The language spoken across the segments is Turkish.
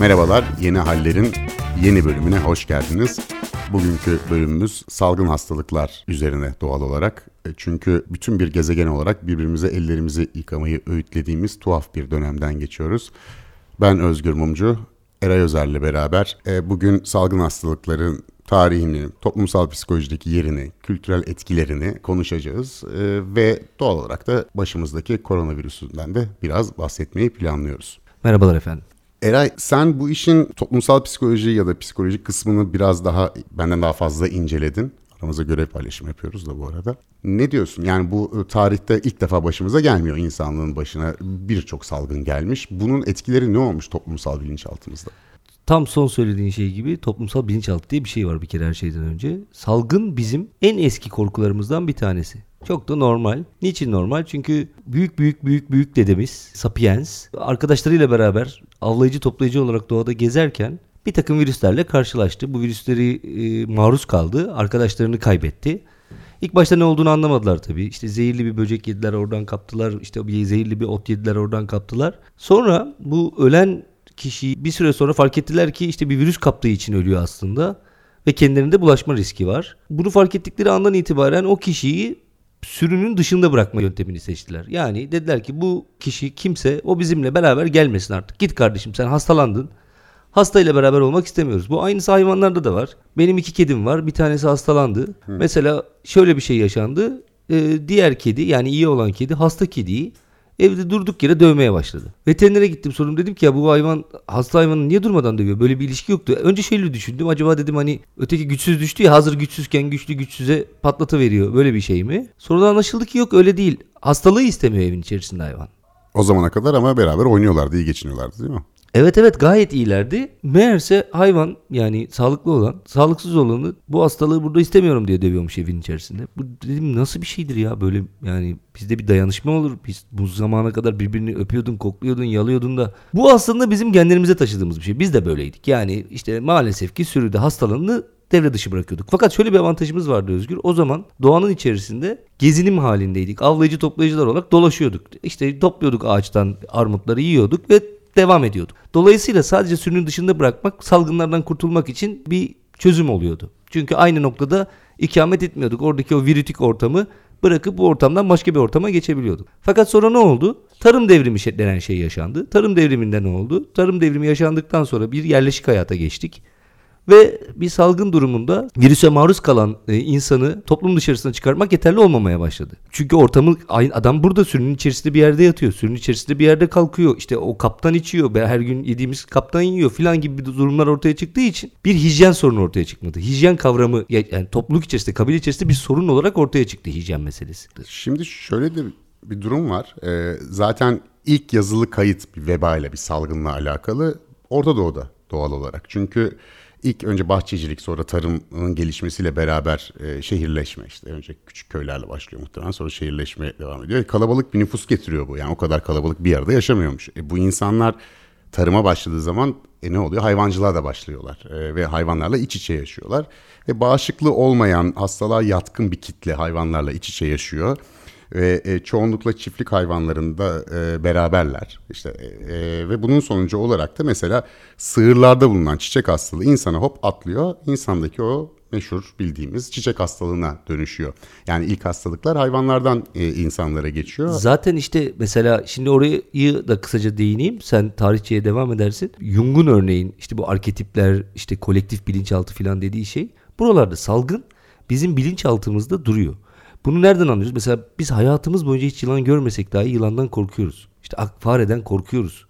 Merhabalar, Yeni Haller'in yeni bölümüne hoş geldiniz. Bugünkü bölümümüz salgın hastalıklar üzerine doğal olarak. E, çünkü bütün bir gezegen olarak birbirimize ellerimizi yıkamayı öğütlediğimiz tuhaf bir dönemden geçiyoruz. Ben Özgür Mumcu, Eray Özer'le beraber e, bugün salgın hastalıkların tarihini, toplumsal psikolojideki yerini, kültürel etkilerini konuşacağız. E, ve doğal olarak da başımızdaki koronavirüsünden de biraz bahsetmeyi planlıyoruz. Merhabalar efendim. Eray sen bu işin toplumsal psikoloji ya da psikolojik kısmını biraz daha benden daha fazla inceledin. Aramızda görev paylaşımı yapıyoruz da bu arada. Ne diyorsun? Yani bu e, tarihte ilk defa başımıza gelmiyor insanlığın başına. Birçok salgın gelmiş. Bunun etkileri ne olmuş toplumsal bilinçaltımızda? Tam son söylediğin şey gibi toplumsal bilinçaltı diye bir şey var bir kere her şeyden önce. Salgın bizim en eski korkularımızdan bir tanesi. Çok da normal. Niçin normal? Çünkü büyük büyük büyük büyük dedemiz Sapiens arkadaşlarıyla beraber avlayıcı toplayıcı olarak doğada gezerken bir takım virüslerle karşılaştı. Bu virüsleri e, maruz kaldı. Arkadaşlarını kaybetti. İlk başta ne olduğunu anlamadılar tabii. İşte zehirli bir böcek yediler oradan kaptılar. İşte bir zehirli bir ot yediler oradan kaptılar. Sonra bu ölen kişi bir süre sonra fark ettiler ki işte bir virüs kaptığı için ölüyor aslında. Ve kendilerinde bulaşma riski var. Bunu fark ettikleri andan itibaren o kişiyi sürünün dışında bırakma yöntemini seçtiler. Yani dediler ki bu kişi kimse o bizimle beraber gelmesin artık. Git kardeşim sen hastalandın. Hastayla beraber olmak istemiyoruz. Bu aynısı hayvanlarda da var. Benim iki kedim var. Bir tanesi hastalandı. Hı. Mesela şöyle bir şey yaşandı. Ee, diğer kedi yani iyi olan kedi hasta kediyi Evde durduk yere dövmeye başladı. Veterinere gittim sordum dedim ki ya bu hayvan hasta hayvanı niye durmadan dövüyor? Böyle bir ilişki yoktu. Önce şeyle düşündüm acaba dedim hani öteki güçsüz düştü ya hazır güçsüzken güçlü güçsüze patlatı veriyor. Böyle bir şey mi? Sonradan anlaşıldı ki yok öyle değil. Hastalığı istemiyor evin içerisinde hayvan. O zamana kadar ama beraber oynuyorlardı, iyi geçiniyorlardı değil mi? Evet evet gayet iyilerdi. Meğerse hayvan yani sağlıklı olan, sağlıksız olanı bu hastalığı burada istemiyorum diye dövüyormuş evin içerisinde. Bu dedim nasıl bir şeydir ya böyle yani bizde bir dayanışma olur. Biz bu zamana kadar birbirini öpüyordun, kokluyordun, yalıyordun da. Bu aslında bizim genlerimize taşıdığımız bir şey. Biz de böyleydik. Yani işte maalesef ki sürüde hastalığını devre dışı bırakıyorduk. Fakat şöyle bir avantajımız vardı Özgür. O zaman doğanın içerisinde gezinim halindeydik. Avlayıcı toplayıcılar olarak dolaşıyorduk. İşte topluyorduk ağaçtan armutları yiyorduk ve devam ediyordu. Dolayısıyla sadece sürünün dışında bırakmak salgınlardan kurtulmak için bir çözüm oluyordu. Çünkü aynı noktada ikamet etmiyorduk. Oradaki o virütik ortamı bırakıp bu ortamdan başka bir ortama geçebiliyorduk. Fakat sonra ne oldu? Tarım devrimi denen şey yaşandı. Tarım devriminde ne oldu? Tarım devrimi yaşandıktan sonra bir yerleşik hayata geçtik. Ve bir salgın durumunda virüse maruz kalan e, insanı toplum dışarısına çıkarmak yeterli olmamaya başladı. Çünkü ortamı adam burada sürünün içerisinde bir yerde yatıyor. Sürünün içerisinde bir yerde kalkıyor. İşte o kaptan içiyor. Her gün yediğimiz kaptan yiyor filan gibi durumlar ortaya çıktığı için bir hijyen sorunu ortaya çıkmadı. Hijyen kavramı yani topluluk içerisinde, kabile içerisinde bir sorun olarak ortaya çıktı hijyen meselesi. Şimdi şöyle de bir durum var. Ee, zaten ilk yazılı kayıt bir veba ile bir salgınla alakalı Orta Doğu'da doğal olarak. Çünkü İlk önce bahçecilik sonra tarımın gelişmesiyle beraber e, şehirleşme işte önce küçük köylerle başlıyor muhtemelen sonra şehirleşme devam ediyor. E, kalabalık bir nüfus getiriyor bu yani o kadar kalabalık bir yerde yaşamıyormuş. E, bu insanlar tarıma başladığı zaman e, ne oluyor? Hayvancılığa da başlıyorlar e, ve hayvanlarla iç içe yaşıyorlar. Ve bağışıklığı olmayan hastalığa yatkın bir kitle hayvanlarla iç içe yaşıyor ve e, çoğunlukla çiftlik hayvanlarında e, beraberler. İşte e, e, ve bunun sonucu olarak da mesela sığırlarda bulunan çiçek hastalığı insana hop atlıyor. İnsandaki o meşhur bildiğimiz çiçek hastalığına dönüşüyor. Yani ilk hastalıklar hayvanlardan e, insanlara geçiyor. Zaten işte mesela şimdi orayı da kısaca değineyim. Sen tarihçiye devam edersin. Jung'un örneğin işte bu arketipler işte kolektif bilinçaltı falan dediği şey buralarda salgın bizim bilinçaltımızda duruyor. Bunu nereden anlıyoruz? Mesela biz hayatımız boyunca hiç yılan görmesek dahi yılandan korkuyoruz. İşte fareden korkuyoruz.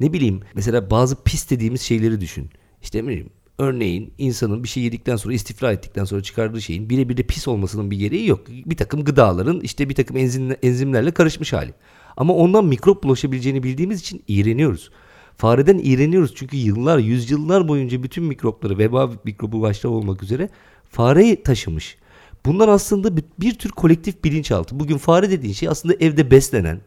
Ne bileyim mesela bazı pis dediğimiz şeyleri düşün. İşte ne bileyim örneğin insanın bir şey yedikten sonra istifra ettikten sonra çıkardığı şeyin birebir de pis olmasının bir gereği yok. Bir takım gıdaların işte bir takım enzim, enzimlerle karışmış hali. Ama ondan mikrop bulaşabileceğini bildiğimiz için iğreniyoruz. Fareden iğreniyoruz çünkü yıllar, yüzyıllar boyunca bütün mikropları, veba mikrobu başta olmak üzere fare taşımış. Bunlar aslında bir, tür kolektif bilinçaltı. Bugün fare dediğin şey aslında evde beslenen,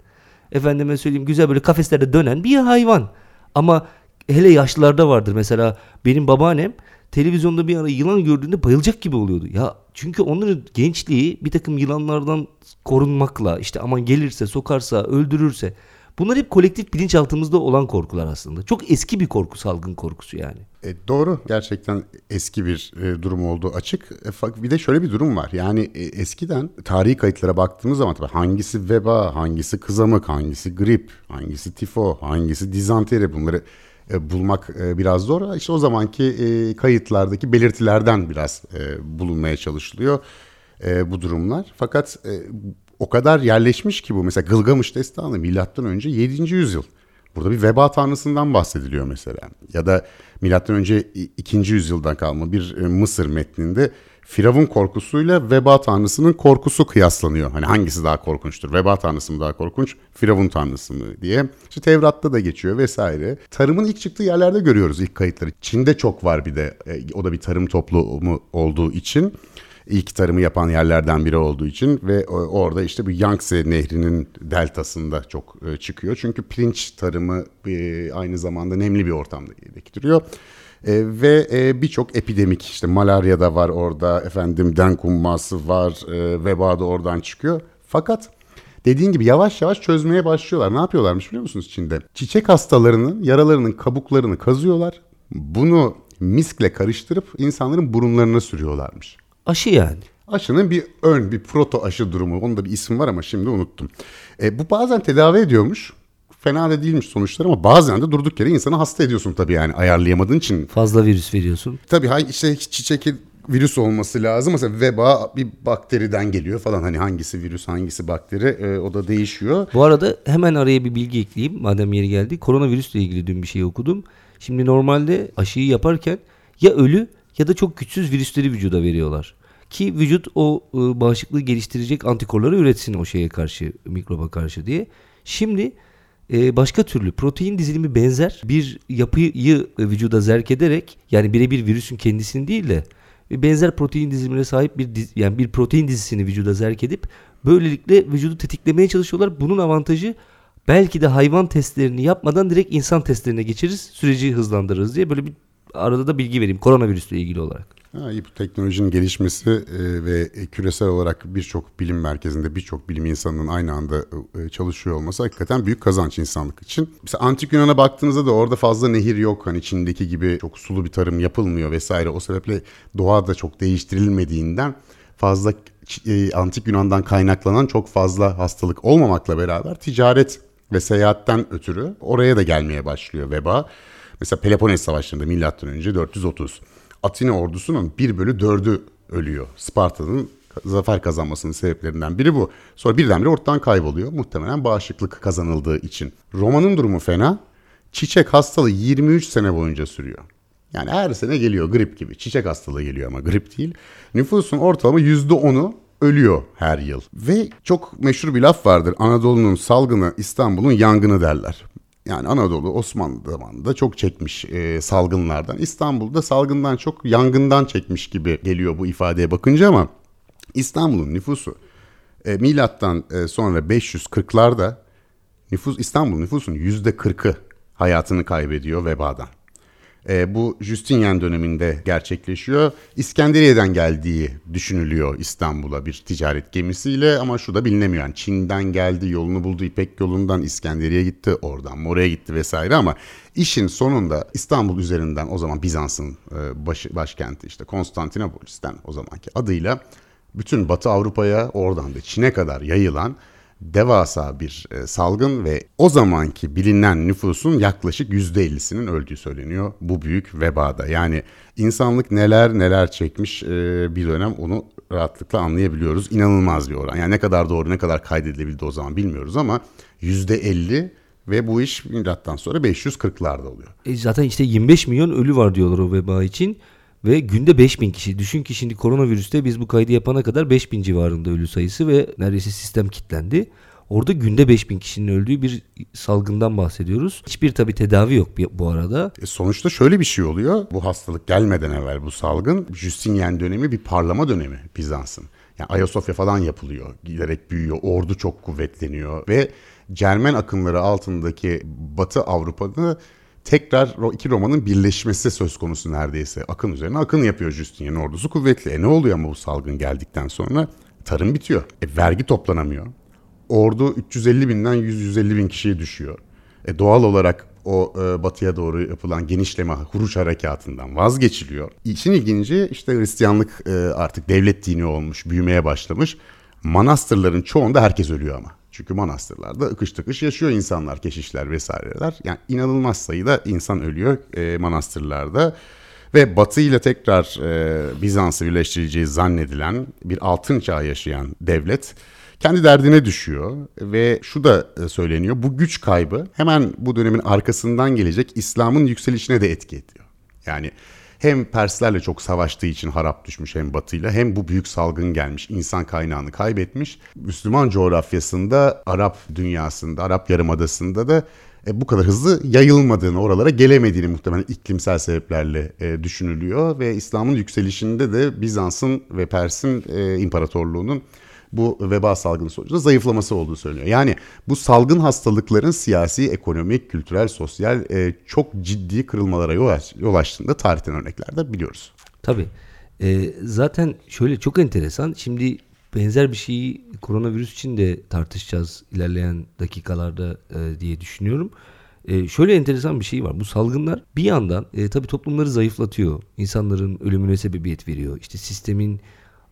efendime söyleyeyim güzel böyle kafeslerde dönen bir hayvan. Ama hele yaşlılarda vardır. Mesela benim babaannem televizyonda bir ara yılan gördüğünde bayılacak gibi oluyordu. Ya çünkü onların gençliği bir takım yılanlardan korunmakla işte aman gelirse sokarsa öldürürse Bunlar hep kolektif bilinçaltımızda olan korkular aslında. Çok eski bir korku salgın korkusu yani. E, doğru gerçekten eski bir e, durum olduğu açık. E, bir de şöyle bir durum var. Yani e, eskiden tarihi kayıtlara baktığımız zaman tabii hangisi veba, hangisi kızamık, hangisi grip, hangisi tifo, hangisi dizanteri bunları e, bulmak e, biraz zor. İşte o zamanki e, kayıtlardaki belirtilerden biraz e, bulunmaya çalışılıyor e, bu durumlar. Fakat e, o kadar yerleşmiş ki bu. Mesela Gılgamış Destanı milattan önce 7. yüzyıl. Burada bir veba tanrısından bahsediliyor mesela. Ya da milattan önce 2. yüzyıldan kalma bir e, Mısır metninde Firavun korkusuyla veba tanrısının korkusu kıyaslanıyor. Hani hangisi daha korkunçtur? Veba tanrısı mı daha korkunç? Firavun tanrısı mı diye. İşte Tevrat'ta da geçiyor vesaire. Tarımın ilk çıktığı yerlerde görüyoruz ilk kayıtları. Çin'de çok var bir de. E, o da bir tarım toplumu olduğu için ilk tarımı yapan yerlerden biri olduğu için ve orada işte bir Yangtze Nehri'nin deltasında çok e, çıkıyor. Çünkü pirinç tarımı aynı zamanda nemli bir ortamda gerektiriyor. E, ve e, birçok epidemik işte malaria da var orada efendim denk umması var e, veba da oradan çıkıyor. Fakat dediğin gibi yavaş yavaş çözmeye başlıyorlar. Ne yapıyorlarmış biliyor musunuz Çin'de? Çiçek hastalarının yaralarının kabuklarını kazıyorlar. Bunu miskle karıştırıp insanların burunlarına sürüyorlarmış. Aşı yani. Aşının bir ön, bir proto aşı durumu. Onun da bir isim var ama şimdi unuttum. E, bu bazen tedavi ediyormuş. Fena da değilmiş sonuçlar ama bazen de durduk yere insanı hasta ediyorsun tabii yani ayarlayamadığın için. Fazla virüs veriyorsun. Tabii işte çiçek virüs olması lazım. Mesela veba bir bakteriden geliyor falan. Hani hangisi virüs hangisi bakteri e, o da değişiyor. Bu arada hemen araya bir bilgi ekleyeyim madem yeri geldi. Koronavirüsle ilgili dün bir şey okudum. Şimdi normalde aşıyı yaparken ya ölü ya da çok güçsüz virüsleri vücuda veriyorlar. Ki vücut o e, bağışıklığı geliştirecek antikorları üretsin o şeye karşı, mikroba karşı diye. Şimdi e, başka türlü protein dizilimi benzer bir yapıyı vücuda zerk ederek yani birebir virüsün kendisini değil de benzer protein dizilimine sahip bir diz, yani bir protein dizisini vücuda zerk edip böylelikle vücudu tetiklemeye çalışıyorlar. Bunun avantajı belki de hayvan testlerini yapmadan direkt insan testlerine geçeriz, süreci hızlandırırız diye böyle bir arada da bilgi vereyim koronavirüsle ilgili olarak. Ha, bu teknolojinin gelişmesi e, ve küresel olarak birçok bilim merkezinde birçok bilim insanının aynı anda e, çalışıyor olması hakikaten büyük kazanç insanlık için. Mesela antik Yunan'a baktığınızda da orada fazla nehir yok. Hani Çin'deki gibi çok sulu bir tarım yapılmıyor vesaire. O sebeple doğa da çok değiştirilmediğinden fazla e, antik Yunan'dan kaynaklanan çok fazla hastalık olmamakla beraber ticaret ve seyahatten ötürü oraya da gelmeye başlıyor veba. Mesela Peloponnes Savaşları'nda milattan önce 430. Atina ordusunun 1 bölü 4'ü ölüyor. Sparta'nın zafer kazanmasının sebeplerinden biri bu. Sonra birdenbire ortadan kayboluyor. Muhtemelen bağışıklık kazanıldığı için. Roma'nın durumu fena. Çiçek hastalığı 23 sene boyunca sürüyor. Yani her sene geliyor grip gibi. Çiçek hastalığı geliyor ama grip değil. Nüfusun ortalama %10'u ölüyor her yıl. Ve çok meşhur bir laf vardır. Anadolu'nun salgını İstanbul'un yangını derler. Yani Anadolu Osmanlı zamanında çok çekmiş e, salgınlardan. İstanbul'da salgından çok yangından çekmiş gibi geliyor bu ifadeye bakınca ama İstanbul'un nüfusu e, milattan e, sonra 540'larda nüfus İstanbul nüfusunun %40'ı hayatını kaybediyor vebadan. E, bu Justinian döneminde gerçekleşiyor. İskenderiye'den geldiği düşünülüyor İstanbul'a bir ticaret gemisiyle ama şu da bilinemiyor. Yani Çin'den geldi, yolunu buldu, İpek yolundan İskenderiye gitti, oradan Mora'ya gitti vesaire ama işin sonunda İstanbul üzerinden o zaman Bizans'ın e, baş, başkenti işte Konstantinopolis'ten o zamanki adıyla bütün Batı Avrupa'ya oradan da Çin'e kadar yayılan devasa bir e, salgın ve o zamanki bilinen nüfusun yaklaşık %50'sinin öldüğü söyleniyor bu büyük vebada. Yani insanlık neler neler çekmiş e, bir dönem onu rahatlıkla anlayabiliyoruz. İnanılmaz bir oran. Yani ne kadar doğru ne kadar kaydedilebildi o zaman bilmiyoruz ama %50 ve bu iş milattan sonra 540'larda oluyor. E zaten işte 25 milyon ölü var diyorlar o veba için. Ve günde 5000 kişi. Düşün ki şimdi koronavirüste biz bu kaydı yapana kadar 5000 civarında ölü sayısı ve neredeyse sistem kilitlendi. Orada günde 5000 kişinin öldüğü bir salgından bahsediyoruz. Hiçbir tabi tedavi yok bu arada. E sonuçta şöyle bir şey oluyor. Bu hastalık gelmeden evvel bu salgın Justinian dönemi bir parlama dönemi Bizans'ın. Yani Ayasofya falan yapılıyor. Giderek büyüyor. Ordu çok kuvvetleniyor ve Cermen akımları altındaki Batı Avrupa'da tekrar iki romanın birleşmesi söz konusu neredeyse. Akın üzerine akın yapıyor Justinian ordusu kuvvetli. E ne oluyor ama bu salgın geldikten sonra? Tarım bitiyor. E vergi toplanamıyor. ordu 350 binden 100-150 bin kişiye düşüyor. E, doğal olarak o e, batıya doğru yapılan genişleme Huruç harekatından vazgeçiliyor. İşin ilginci işte Hristiyanlık e, artık devlet dini olmuş, büyümeye başlamış. Manastırların çoğunda herkes ölüyor ama. Çünkü manastırlarda ıkış tıkış yaşıyor insanlar, keşişler vesaireler. Yani inanılmaz sayıda insan ölüyor e, manastırlarda. Ve Batı ile tekrar e, Bizans'ı birleştireceği zannedilen bir altın çağ yaşayan devlet kendi derdine düşüyor ve şu da e, söyleniyor bu güç kaybı hemen bu dönemin arkasından gelecek İslam'ın yükselişine de etki ediyor. Yani hem Perslerle çok savaştığı için harap düşmüş hem Batı'yla hem bu büyük salgın gelmiş insan kaynağını kaybetmiş. Müslüman coğrafyasında Arap dünyasında Arap Yarımadası'nda da e, bu kadar hızlı yayılmadığını, oralara gelemediğini muhtemelen iklimsel sebeplerle e, düşünülüyor ve İslam'ın yükselişinde de Bizans'ın ve Pers'in e, imparatorluğunun bu veba salgını sonucunda zayıflaması olduğu söyleniyor. Yani bu salgın hastalıkların siyasi, ekonomik, kültürel, sosyal e, çok ciddi kırılmalara yol, aç, yol açtığında tarihten örneklerde biliyoruz. Tabii. E, zaten şöyle çok enteresan. Şimdi benzer bir şeyi koronavirüs için de tartışacağız ilerleyen dakikalarda e, diye düşünüyorum. E, şöyle enteresan bir şey var. Bu salgınlar bir yandan e, tabii toplumları zayıflatıyor. İnsanların ölümüne sebebiyet veriyor. İşte sistemin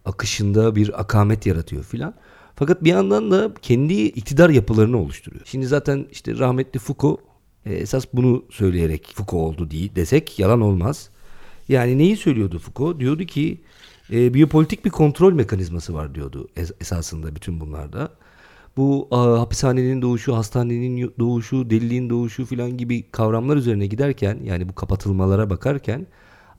akışında bir akamet yaratıyor filan. Fakat bir yandan da kendi iktidar yapılarını oluşturuyor. Şimdi zaten işte rahmetli Foucault e, esas bunu söyleyerek Foucault oldu diye desek yalan olmaz. Yani neyi söylüyordu Foucault? Diyordu ki e, biyopolitik bir kontrol mekanizması var diyordu esasında bütün bunlarda. Bu a, hapishanenin doğuşu, hastanenin doğuşu, deliliğin doğuşu filan gibi kavramlar üzerine giderken yani bu kapatılmalara bakarken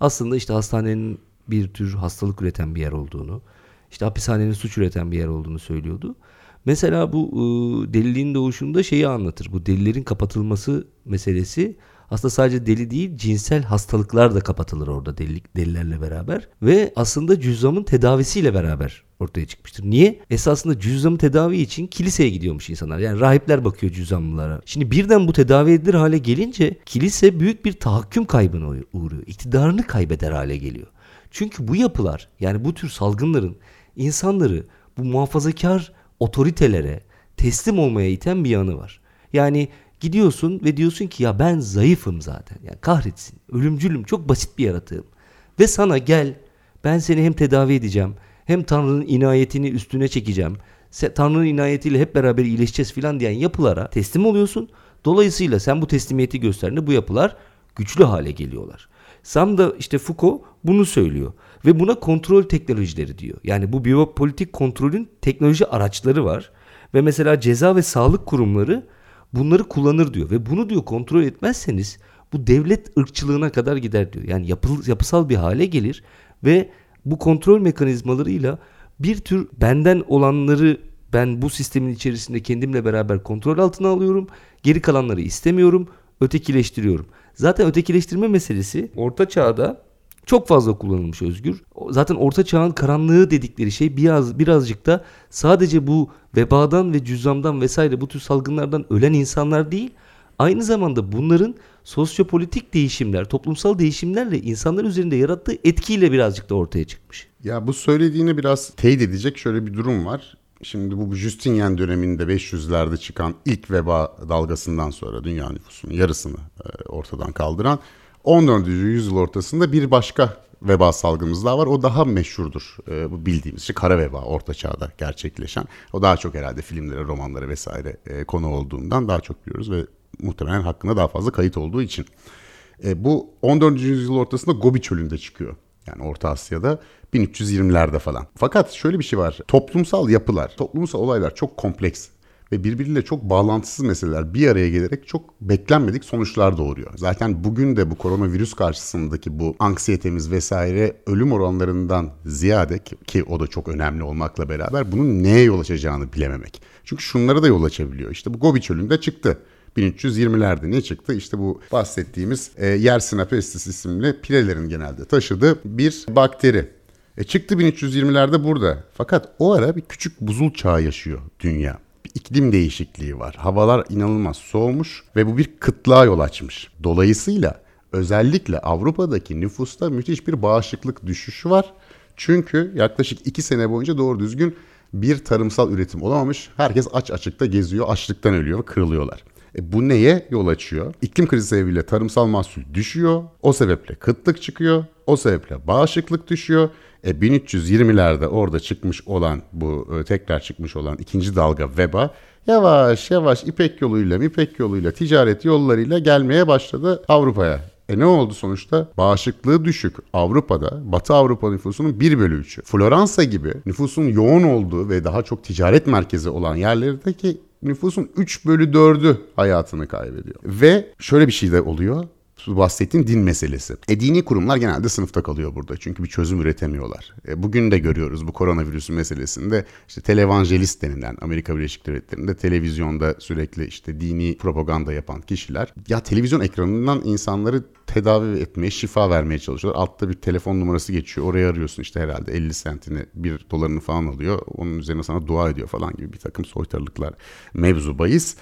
aslında işte hastanenin bir tür hastalık üreten bir yer olduğunu, işte hapishanenin suç üreten bir yer olduğunu söylüyordu. Mesela bu e, deliliğin doğuşunda şeyi anlatır. Bu delilerin kapatılması meselesi aslında sadece deli değil cinsel hastalıklar da kapatılır orada delilik, delilerle beraber. Ve aslında cüzzamın tedavisiyle beraber ortaya çıkmıştır. Niye? Esasında cüzzamı tedavi için kiliseye gidiyormuş insanlar. Yani rahipler bakıyor cüzzamlılara. Şimdi birden bu tedavi edilir hale gelince kilise büyük bir tahakküm kaybına uğruyor. İktidarını kaybeder hale geliyor. Çünkü bu yapılar yani bu tür salgınların insanları bu muhafazakar otoritelere teslim olmaya iten bir yanı var. Yani gidiyorsun ve diyorsun ki ya ben zayıfım zaten. Yani kahretsin. Ölümcülüm. Çok basit bir yaratığım. Ve sana gel ben seni hem tedavi edeceğim hem Tanrı'nın inayetini üstüne çekeceğim. Tanrı'nın inayetiyle hep beraber iyileşeceğiz filan diyen yapılara teslim oluyorsun. Dolayısıyla sen bu teslimiyeti gösterdiğinde bu yapılar güçlü hale geliyorlar. Sam da işte Foucault bunu söylüyor. Ve buna kontrol teknolojileri diyor. Yani bu biyopolitik kontrolün teknoloji araçları var. Ve mesela ceza ve sağlık kurumları bunları kullanır diyor. Ve bunu diyor kontrol etmezseniz bu devlet ırkçılığına kadar gider diyor. Yani yapı, yapısal bir hale gelir ve bu kontrol mekanizmalarıyla bir tür benden olanları ben bu sistemin içerisinde kendimle beraber kontrol altına alıyorum. Geri kalanları istemiyorum, ötekileştiriyorum. Zaten ötekileştirme meselesi orta çağda çok fazla kullanılmış Özgür. Zaten orta çağın karanlığı dedikleri şey biraz birazcık da sadece bu vebadan ve cüzzamdan vesaire bu tür salgınlardan ölen insanlar değil. Aynı zamanda bunların sosyopolitik değişimler, toplumsal değişimlerle insanlar üzerinde yarattığı etkiyle birazcık da ortaya çıkmış. Ya bu söylediğini biraz teyit edecek şöyle bir durum var. Şimdi bu Justinian döneminde 500'lerde çıkan ilk veba dalgasından sonra dünya nüfusunun yarısını e, ortadan kaldıran 14. yüzyıl ortasında bir başka veba salgınımız daha var. O daha meşhurdur. E, bu bildiğimiz şey kara veba orta çağda gerçekleşen. O daha çok herhalde filmlere, romanlara vesaire e, konu olduğundan daha çok biliyoruz ve muhtemelen hakkında daha fazla kayıt olduğu için. bu 14. yüzyıl ortasında Gobi çölünde çıkıyor. Yani Orta Asya'da 1320'lerde falan. Fakat şöyle bir şey var. Toplumsal yapılar, toplumsal olaylar çok kompleks ve birbiriyle çok bağlantısız meseleler bir araya gelerek çok beklenmedik sonuçlar doğuruyor. Zaten bugün de bu koronavirüs karşısındaki bu anksiyetemiz vesaire ölüm oranlarından ziyade ki o da çok önemli olmakla beraber bunun neye yol açacağını bilememek. Çünkü şunlara da yol açabiliyor. İşte bu Gobi çölünde çıktı. 1320'lerde ne çıktı? İşte bu bahsettiğimiz e, Yersina isimli pilelerin genelde taşıdığı bir bakteri. E çıktı 1320'lerde burada. Fakat o ara bir küçük buzul çağı yaşıyor dünya. Bir iklim değişikliği var. Havalar inanılmaz soğumuş ve bu bir kıtlığa yol açmış. Dolayısıyla özellikle Avrupa'daki nüfusta müthiş bir bağışıklık düşüşü var. Çünkü yaklaşık iki sene boyunca doğru düzgün bir tarımsal üretim olamamış. Herkes aç açıkta geziyor, açlıktan ölüyor, kırılıyorlar. E bu neye yol açıyor? İklim krizi sebebiyle tarımsal mahsul düşüyor. O sebeple kıtlık çıkıyor. O sebeple bağışıklık düşüyor. E 1320'lerde orada çıkmış olan bu e, tekrar çıkmış olan ikinci dalga veba yavaş yavaş İpek yoluyla İpek yoluyla ticaret yollarıyla gelmeye başladı Avrupa'ya. E ne oldu sonuçta? Bağışıklığı düşük Avrupa'da Batı Avrupa nüfusunun 1 bölü 3'ü. Floransa gibi nüfusun yoğun olduğu ve daha çok ticaret merkezi olan yerlerdeki nüfusun 3 bölü 4'ü hayatını kaybediyor. Ve şöyle bir şey de oluyor bahsettiğin din meselesi. E dini kurumlar genelde sınıfta kalıyor burada. Çünkü bir çözüm üretemiyorlar. E, bugün de görüyoruz bu koronavirüsü meselesinde işte televangelist denilen Amerika Birleşik Devletleri'nde televizyonda sürekli işte dini propaganda yapan kişiler ya televizyon ekranından insanları tedavi etmeye, şifa vermeye çalışıyorlar. Altta bir telefon numarası geçiyor. Oraya arıyorsun işte herhalde 50 sentini, 1 dolarını falan alıyor. Onun üzerine sana dua ediyor falan gibi bir takım soytarılıklar mevzu bahis.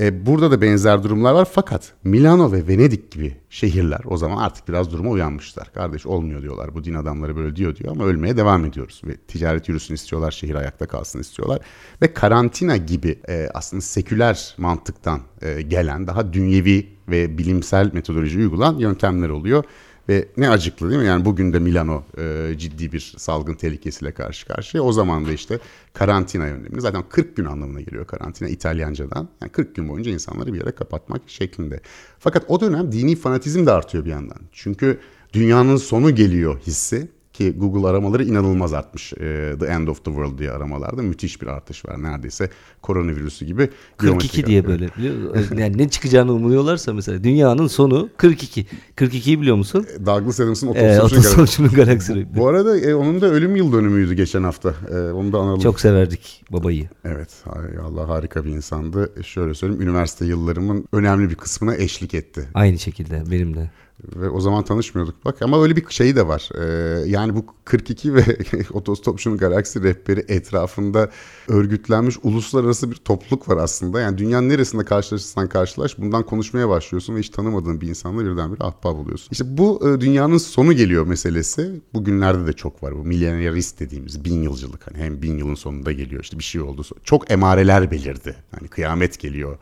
E, burada da benzer durumlar var fakat Milano ve Venedik gibi şehirler o zaman artık biraz duruma uyanmışlar. Kardeş olmuyor diyorlar bu din adamları böyle diyor diyor ama ölmeye devam ediyoruz. Ve ticaret yürüsün istiyorlar, şehir ayakta kalsın istiyorlar. Ve karantina gibi e, aslında seküler mantıktan e, gelen daha dünyevi ve bilimsel metodoloji uygulan yöntemler oluyor. Ve ne acıklı değil mi? Yani bugün de Milano e, ciddi bir salgın tehlikesiyle karşı karşıya. O zaman da işte karantina yöntemini zaten 40 gün anlamına geliyor karantina İtalyancadan. Yani 40 gün boyunca insanları bir yere kapatmak şeklinde. Fakat o dönem dini fanatizm de artıyor bir yandan. Çünkü dünyanın sonu geliyor hissi ki Google aramaları inanılmaz artmış. E, the End of the World diye aramalarda müthiş bir artış var. Neredeyse koronavirüsü gibi. 42 diye böyle biliyor musun? Yani ne çıkacağını umuyorlarsa mesela dünyanın sonu 42. 42'yi biliyor musun? E, Douglas Adams'ın Otostopçunun ee, galaksi. Bu arada e, onun da ölüm yıl dönümüydü geçen hafta. E, onu da analım. Çok severdik babayı. Evet. Allah harika bir insandı. Şöyle söyleyeyim. Üniversite yıllarımın önemli bir kısmına eşlik etti. Aynı şekilde benim de. Ve o zaman tanışmıyorduk bak ama öyle bir şey de var. Ee, yani bu 42 ve Otostopçunun Galaksi rehberi etrafında örgütlenmiş uluslararası bir topluluk var aslında. Yani dünyanın neresinde karşılaşırsan karşılaş bundan konuşmaya başlıyorsun ve hiç tanımadığın bir insanla birdenbire ahbap oluyorsun. İşte bu e, dünyanın sonu geliyor meselesi. Bugünlerde de çok var bu milenyarist dediğimiz bin yılcılık. Hani hem bin yılın sonunda geliyor işte bir şey oldu. Çok emareler belirdi. Hani kıyamet geliyor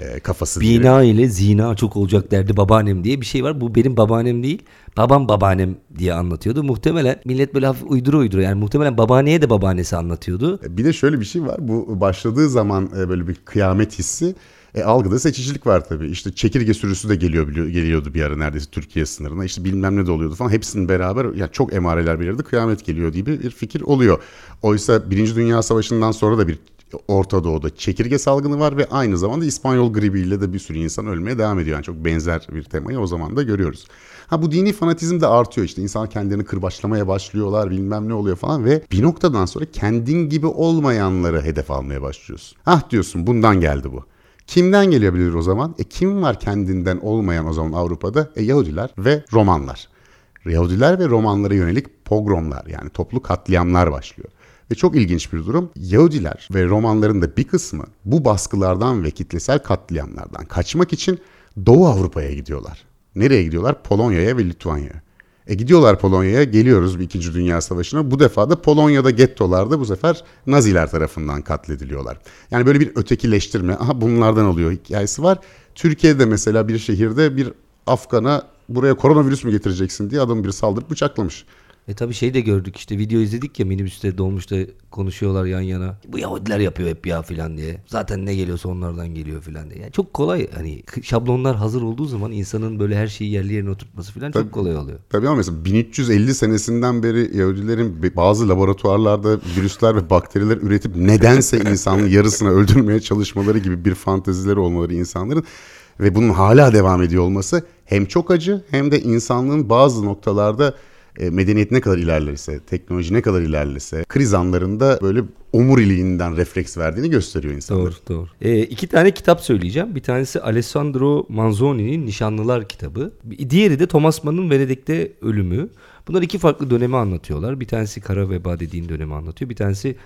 e, kafası. Bina diye. ile zina çok olacak derdi babaannem diye bir şey var. Bu benim babaannem değil. Babam babaannem diye anlatıyordu. Muhtemelen millet böyle hafif uyduru uyduru yani muhtemelen babaanneye de babaannesi anlatıyordu. E, bir de şöyle bir şey var. Bu başladığı zaman e, böyle bir kıyamet hissi e, algıda seçicilik var tabii. İşte çekirge sürüsü de geliyor geliyordu bir ara neredeyse Türkiye sınırına. İşte bilmem ne de oluyordu falan. Hepsinin beraber yani çok emareler belirdi. Kıyamet geliyor gibi bir fikir oluyor. Oysa Birinci Dünya Savaşı'ndan sonra da bir Orta Doğu'da çekirge salgını var ve aynı zamanda İspanyol gribiyle de bir sürü insan ölmeye devam ediyor. Yani çok benzer bir temayı o zaman da görüyoruz. Ha bu dini fanatizm de artıyor işte. İnsan kendilerini kırbaçlamaya başlıyorlar bilmem ne oluyor falan ve bir noktadan sonra kendin gibi olmayanları hedef almaya başlıyorsun. Ah diyorsun bundan geldi bu. Kimden gelebilir o zaman? E kim var kendinden olmayan o zaman Avrupa'da? E Yahudiler ve Romanlar. Yahudiler ve Romanlara yönelik pogromlar yani toplu katliamlar başlıyor. Ve çok ilginç bir durum. Yahudiler ve Romanların da bir kısmı bu baskılardan ve kitlesel katliamlardan kaçmak için Doğu Avrupa'ya gidiyorlar. Nereye gidiyorlar? Polonya'ya ve Litvanya'ya. E gidiyorlar Polonya'ya, geliyoruz 2. Dünya Savaşı'na. Bu defa da Polonya'da gettolarda bu sefer Naziler tarafından katlediliyorlar. Yani böyle bir ötekileştirme, aha bunlardan alıyor hikayesi var. Türkiye'de mesela bir şehirde bir Afgan'a buraya koronavirüs mü getireceksin diye adam bir saldırıp bıçaklamış. E tabi şey de gördük işte video izledik ya minibüste dolmuşta konuşuyorlar yan yana. Bu Yahudiler yapıyor hep ya filan diye. Zaten ne geliyorsa onlardan geliyor filan diye. Yani çok kolay hani şablonlar hazır olduğu zaman insanın böyle her şeyi yerli yerine oturtması filan çok kolay oluyor. Tabii ama mesela 1350 senesinden beri Yahudilerin bazı laboratuvarlarda virüsler ve bakteriler üretip nedense insanın yarısını öldürmeye çalışmaları gibi bir fantezileri olmaları insanların ve bunun hala devam ediyor olması hem çok acı hem de insanlığın bazı noktalarda e, medeniyet ne kadar ilerlerse, teknoloji ne kadar ilerlese kriz anlarında böyle omuriliğinden refleks verdiğini gösteriyor insanlar. Doğru, doğru. E, iki tane kitap söyleyeceğim. Bir tanesi Alessandro Manzoni'nin Nişanlılar kitabı. Diğeri de Thomas Mann'ın Venedik'te ölümü. Bunlar iki farklı dönemi anlatıyorlar. Bir tanesi kara veba dediğin dönemi anlatıyor. Bir tanesi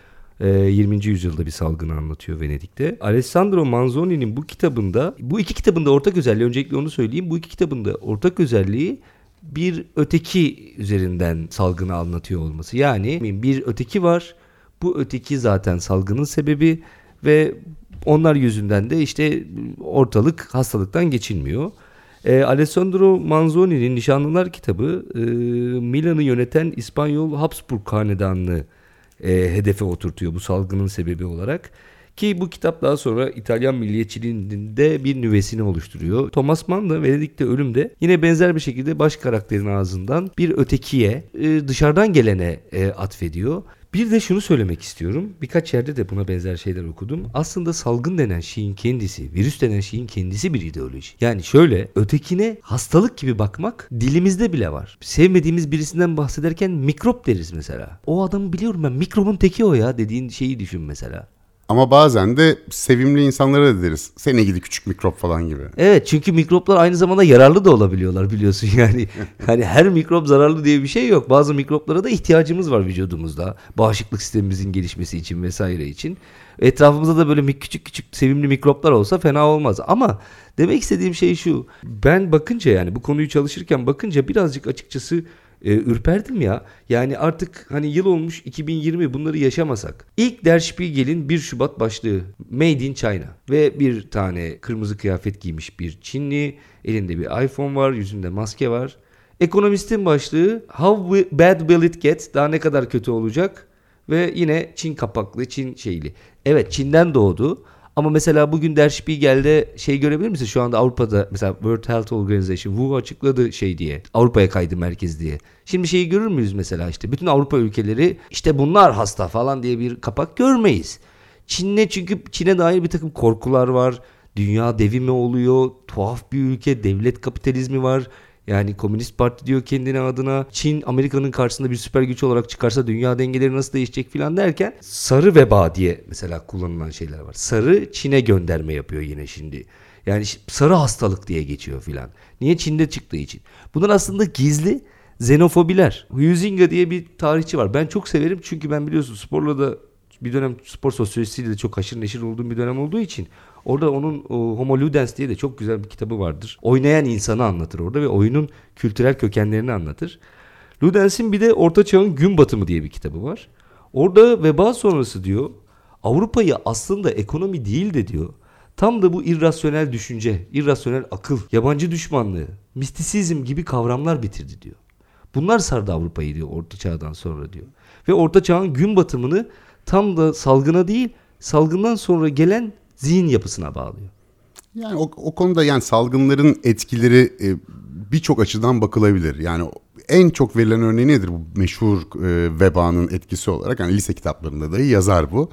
20. E, yüzyılda bir salgını anlatıyor Venedik'te. Alessandro Manzoni'nin bu kitabında, bu iki kitabında ortak özelliği, öncelikle onu söyleyeyim. Bu iki kitabında ortak özelliği bir öteki üzerinden salgını anlatıyor olması. Yani bir öteki var. Bu öteki zaten salgının sebebi ve onlar yüzünden de işte ortalık hastalıktan geçilmiyor. E, Alessandro Manzoni'nin Nişanlılar kitabı e, Milan'ı yöneten İspanyol Habsburg hanedanını e, hedefe oturtuyor bu salgının sebebi olarak. Ki bu kitap daha sonra İtalyan milliyetçiliğinin de bir nüvesini oluşturuyor. Thomas Mann da Venedik'te ölümde yine benzer bir şekilde baş karakterin ağzından bir ötekiye e, dışarıdan gelene e, atfediyor. Bir de şunu söylemek istiyorum. Birkaç yerde de buna benzer şeyler okudum. Aslında salgın denen şeyin kendisi, virüs denen şeyin kendisi bir ideoloji. Yani şöyle ötekine hastalık gibi bakmak dilimizde bile var. Sevmediğimiz birisinden bahsederken mikrop deriz mesela. O adamı biliyorum ben mikrobun teki o ya dediğin şeyi düşün mesela. Ama bazen de sevimli insanlara da deriz. Seni gidi küçük mikrop falan gibi. Evet çünkü mikroplar aynı zamanda yararlı da olabiliyorlar biliyorsun yani. hani her mikrop zararlı diye bir şey yok. Bazı mikroplara da ihtiyacımız var vücudumuzda. Bağışıklık sistemimizin gelişmesi için vesaire için. Etrafımızda da böyle küçük küçük sevimli mikroplar olsa fena olmaz. Ama demek istediğim şey şu. Ben bakınca yani bu konuyu çalışırken bakınca birazcık açıkçası e, ürperdim ya. Yani artık hani yıl olmuş 2020 bunları yaşamasak. İlk Der Spiegel'in 1 Şubat başlığı Made in China ve bir tane kırmızı kıyafet giymiş bir Çinli elinde bir iPhone var yüzünde maske var. Ekonomistin başlığı How bad will it get? Daha ne kadar kötü olacak? Ve yine Çin kapaklı, Çin şeyli. Evet Çin'den doğdu ama mesela bugün Der Spiegel'de şey görebilir misin? Şu anda Avrupa'da mesela World Health Organization WHO açıkladı şey diye. Avrupa'ya kaydı merkez diye. Şimdi şeyi görür müyüz mesela işte bütün Avrupa ülkeleri işte bunlar hasta falan diye bir kapak görmeyiz. Çin'e çünkü Çin'e dair bir takım korkular var. Dünya devi mi oluyor? Tuhaf bir ülke, devlet kapitalizmi var. Yani Komünist Parti diyor kendine adına. Çin Amerika'nın karşısında bir süper güç olarak çıkarsa dünya dengeleri nasıl değişecek filan derken sarı veba diye mesela kullanılan şeyler var. Sarı Çin'e gönderme yapıyor yine şimdi. Yani sarı hastalık diye geçiyor filan. Niye Çin'de çıktığı için. Bunlar aslında gizli xenofobiler. Huizinga diye bir tarihçi var. Ben çok severim çünkü ben biliyorsun sporla da bir dönem spor sosyolojisiyle de çok haşır neşir olduğum bir dönem olduğu için Orada onun o, Homo Ludens diye de çok güzel bir kitabı vardır. Oynayan insanı anlatır orada ve oyunun kültürel kökenlerini anlatır. Ludens'in bir de Orta Çağ'ın Gün Batımı diye bir kitabı var. Orada veba sonrası diyor Avrupa'yı aslında ekonomi değil de diyor tam da bu irrasyonel düşünce, irrasyonel akıl, yabancı düşmanlığı, mistisizm gibi kavramlar bitirdi diyor. Bunlar sardı Avrupa'yı diyor Orta Çağ'dan sonra diyor. Ve Orta Çağ'ın gün batımını tam da salgına değil salgından sonra gelen zihin yapısına bağlıyor. Yani o, o konuda yani salgınların etkileri e, birçok açıdan bakılabilir. Yani en çok verilen örneği nedir bu meşhur e, vebanın etkisi olarak? Yani lise kitaplarında dahi yazar bu.